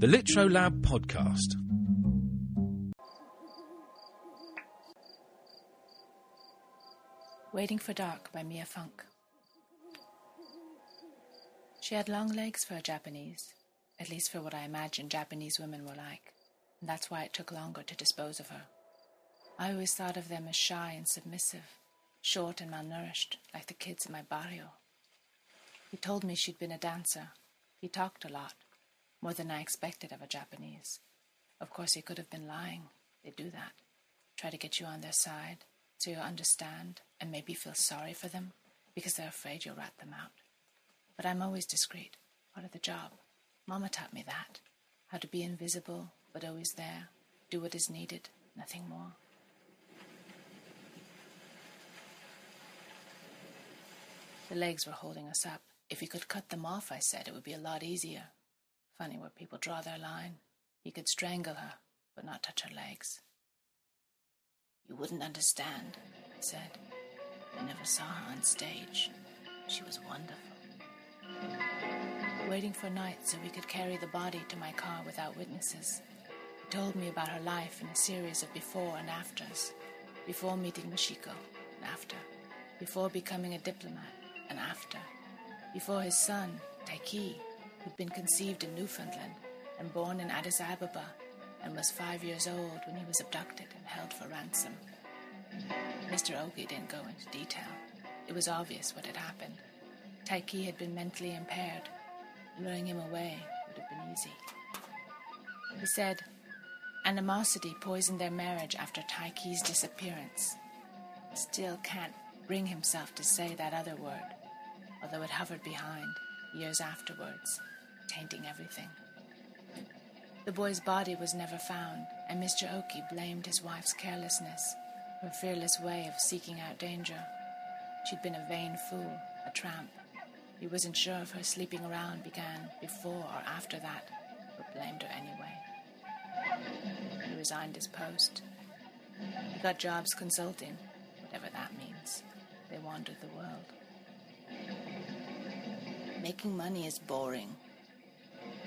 The Litro Lab Podcast. Waiting for Dark by Mia Funk. She had long legs for a Japanese, at least for what I imagined Japanese women were like, and that's why it took longer to dispose of her. I always thought of them as shy and submissive, short and malnourished, like the kids in my barrio. He told me she'd been a dancer. He talked a lot, more than I expected of a Japanese. Of course, he could have been lying. They do that. Try to get you on their side, so you'll understand and maybe feel sorry for them because they're afraid you'll rat them out. But I'm always discreet, part of the job. Mama taught me that. How to be invisible, but always there, do what is needed, nothing more. The legs were holding us up. If he could cut them off, I said, it would be a lot easier. Funny where people draw their line. He could strangle her, but not touch her legs. You wouldn't understand, I said. I never saw her on stage. She was wonderful. Waiting for night so we could carry the body to my car without witnesses. He told me about her life in a series of before and afters. Before meeting Mashiko, and after. Before becoming a diplomat, and after. Before his son, Taiki, who'd been conceived in Newfoundland and born in Addis Ababa and was five years old when he was abducted and held for ransom. Mr. Oki didn't go into detail. It was obvious what had happened. Taiki had been mentally impaired. Luring him away would have been easy. He said, Animosity poisoned their marriage after Taiki's disappearance. Still can't bring himself to say that other word, although it hovered behind, years afterwards, tainting everything. The boy's body was never found, and Mr. Oki blamed his wife's carelessness, her fearless way of seeking out danger. She'd been a vain fool, a tramp. He wasn't sure if her sleeping around began before or after that, but blamed her anyway. He resigned his post. He got jobs consulting, whatever that means. They wandered the world. Making money is boring.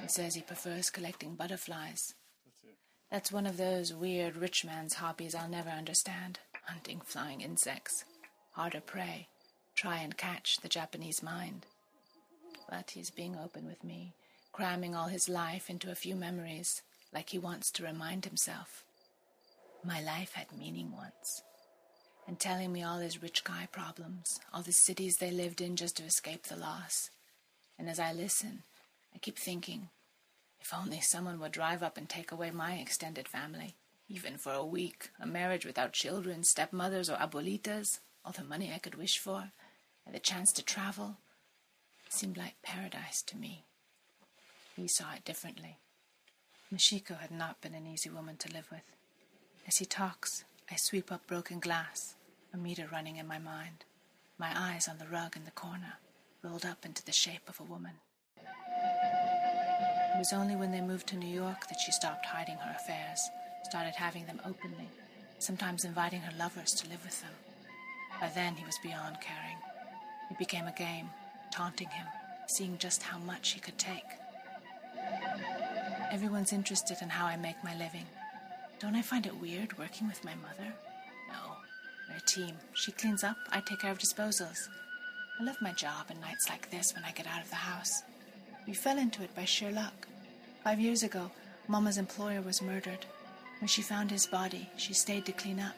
He says he prefers collecting butterflies. That's one of those weird rich man's hobbies I'll never understand. Hunting flying insects. Harder prey. Try and catch the Japanese mind. But he's being open with me, cramming all his life into a few memories, like he wants to remind himself. My life had meaning once. And telling me all his rich guy problems, all the cities they lived in just to escape the loss. And as I listen, I keep thinking, if only someone would drive up and take away my extended family, even for a week, a marriage without children, stepmothers or abuelitas, all the money I could wish for, and the chance to travel, seemed like paradise to me. He saw it differently. Mashiko had not been an easy woman to live with. As he talks, I sweep up broken glass, a meter running in my mind, my eyes on the rug in the corner, rolled up into the shape of a woman. It was only when they moved to New York that she stopped hiding her affairs, started having them openly, sometimes inviting her lovers to live with them. By then, he was beyond caring. It became a game, taunting him, seeing just how much he could take. Everyone's interested in how I make my living. Don't I find it weird working with my mother? No. We're a team. She cleans up, I take care of disposals. I love my job and nights like this when I get out of the house. We fell into it by sheer luck. Five years ago, Mama's employer was murdered. When she found his body, she stayed to clean up.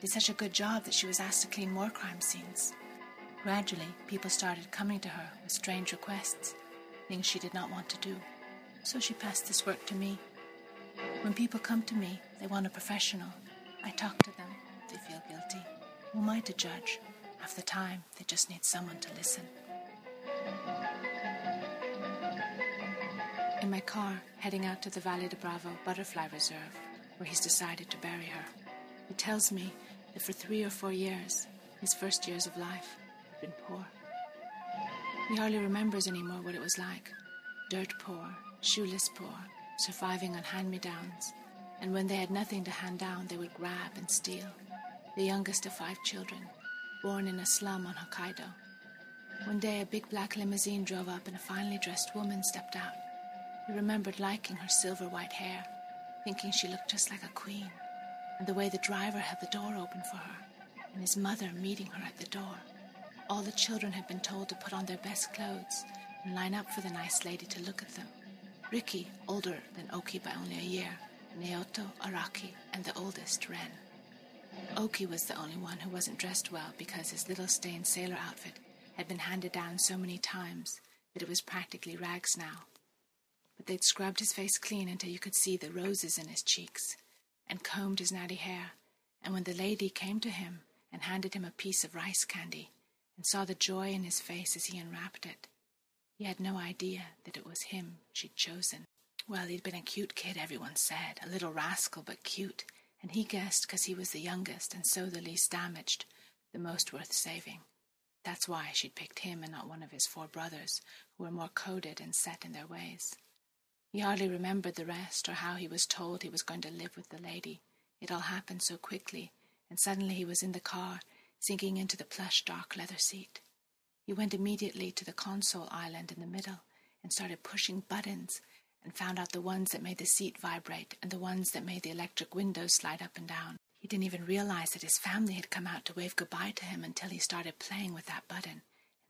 Did such a good job that she was asked to clean more crime scenes. Gradually, people started coming to her with strange requests, things she did not want to do. So she passed this work to me. When people come to me, they want a professional. I talk to them. They feel guilty. Who am I to judge? Half the time, they just need someone to listen. In my car, heading out to the Valle de Bravo Butterfly Reserve, where he's decided to bury her, he tells me that for three or four years, his first years of life, had been poor. He hardly remembers anymore what it was like dirt poor, shoeless poor, surviving on hand me downs, and when they had nothing to hand down, they would grab and steal. The youngest of five children, born in a slum on Hokkaido. One day, a big black limousine drove up and a finely dressed woman stepped out. He remembered liking her silver white hair, thinking she looked just like a queen, and the way the driver held the door open for her, and his mother meeting her at the door. All the children had been told to put on their best clothes and line up for the nice lady to look at them. Ricky, older than Oki by only a year, Naoto, Araki, and the oldest, Ren. Oki was the only one who wasn't dressed well because his little stained sailor outfit had been handed down so many times that it was practically rags now. But they'd scrubbed his face clean until you could see the roses in his cheeks, and combed his natty hair, and when the lady came to him and handed him a piece of rice candy, and saw the joy in his face as he unwrapped it, he had no idea that it was him she'd chosen. Well, he'd been a cute kid, everyone said, a little rascal, but cute, and he guessed 'cause he was the youngest and so the least damaged, the most worth saving. That's why she'd picked him and not one of his four brothers, who were more coded and set in their ways. He hardly remembered the rest or how he was told he was going to live with the lady. It all happened so quickly, and suddenly he was in the car, sinking into the plush dark leather seat. He went immediately to the console island in the middle and started pushing buttons and found out the ones that made the seat vibrate and the ones that made the electric windows slide up and down. He didn't even realize that his family had come out to wave goodbye to him until he started playing with that button and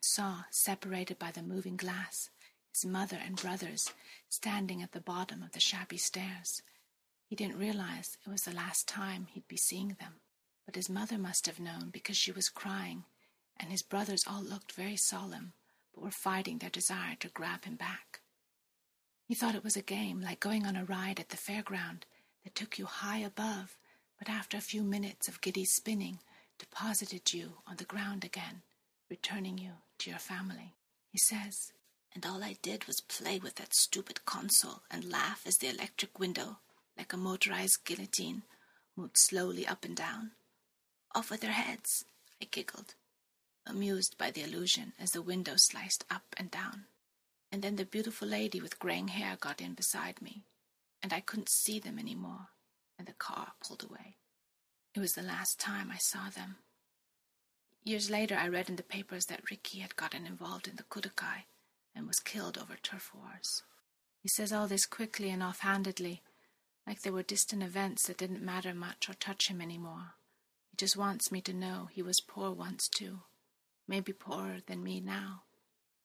saw, separated by the moving glass, his mother and brothers standing at the bottom of the shabby stairs. He didn't realize it was the last time he'd be seeing them. But his mother must have known because she was crying, and his brothers all looked very solemn, but were fighting their desire to grab him back. He thought it was a game, like going on a ride at the fairground that took you high above, but after a few minutes of giddy spinning, deposited you on the ground again, returning you to your family. He says, and all I did was play with that stupid console and laugh as the electric window, like a motorized guillotine, moved slowly up and down. Off with their heads, I giggled, amused by the illusion as the window sliced up and down. And then the beautiful lady with graying hair got in beside me, and I couldn't see them any more, and the car pulled away. It was the last time I saw them. Years later, I read in the papers that Ricky had gotten involved in the Kudokai and was killed over turf wars. He says all this quickly and offhandedly, like they were distant events that didn't matter much or touch him any more. He just wants me to know he was poor once too, maybe poorer than me now.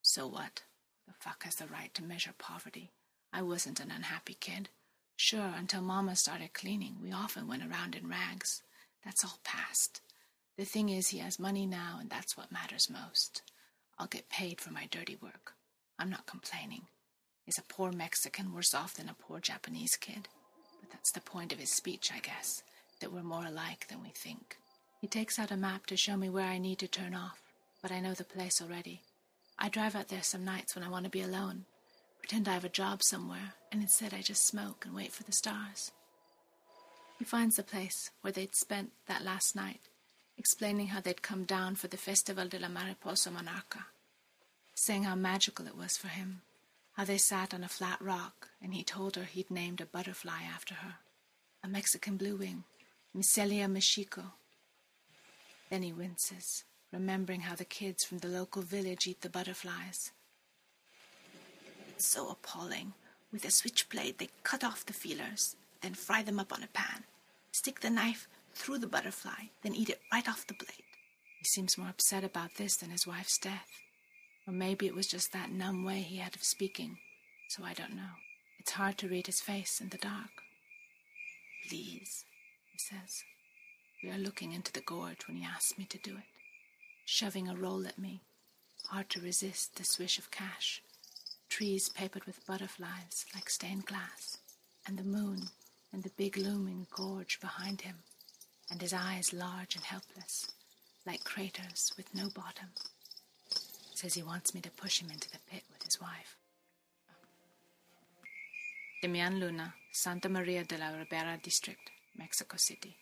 So what? The fuck has the right to measure poverty? I wasn't an unhappy kid. Sure, until Mama started cleaning, we often went around in rags. That's all past. The thing is, he has money now, and that's what matters most. I'll get paid for my dirty work. I'm not complaining. Is a poor Mexican worse off than a poor Japanese kid? But that's the point of his speech, I guess, that we're more alike than we think. He takes out a map to show me where I need to turn off, but I know the place already. I drive out there some nights when I want to be alone, pretend I have a job somewhere, and instead I just smoke and wait for the stars. He finds the place where they'd spent that last night, explaining how they'd come down for the Festival de la Mariposa Monarca, saying how magical it was for him, how they sat on a flat rock, and he told her he'd named a butterfly after her, a Mexican blue wing, Myscelia mexico. Then he winces, remembering how the kids from the local village eat the butterflies. It's so appalling. With a switchblade, they cut off the feelers, then fry them up on a pan, stick the knife through the butterfly, then eat it right off the blade. He seems more upset about this than his wife's death. Or maybe it was just that numb way he had of speaking, so I don't know. It's hard to read his face in the dark. Please, he says. We are looking into the gorge when he asks me to do it, shoving a roll at me. Hard to resist the swish of cash. Trees papered with butterflies like stained glass, and the moon and the big looming gorge behind him, and his eyes large and helpless, like craters with no bottom. Says he wants me to push him into the pit with his wife. Demian Luna, Santa Maria de la Ribera District, Mexico City.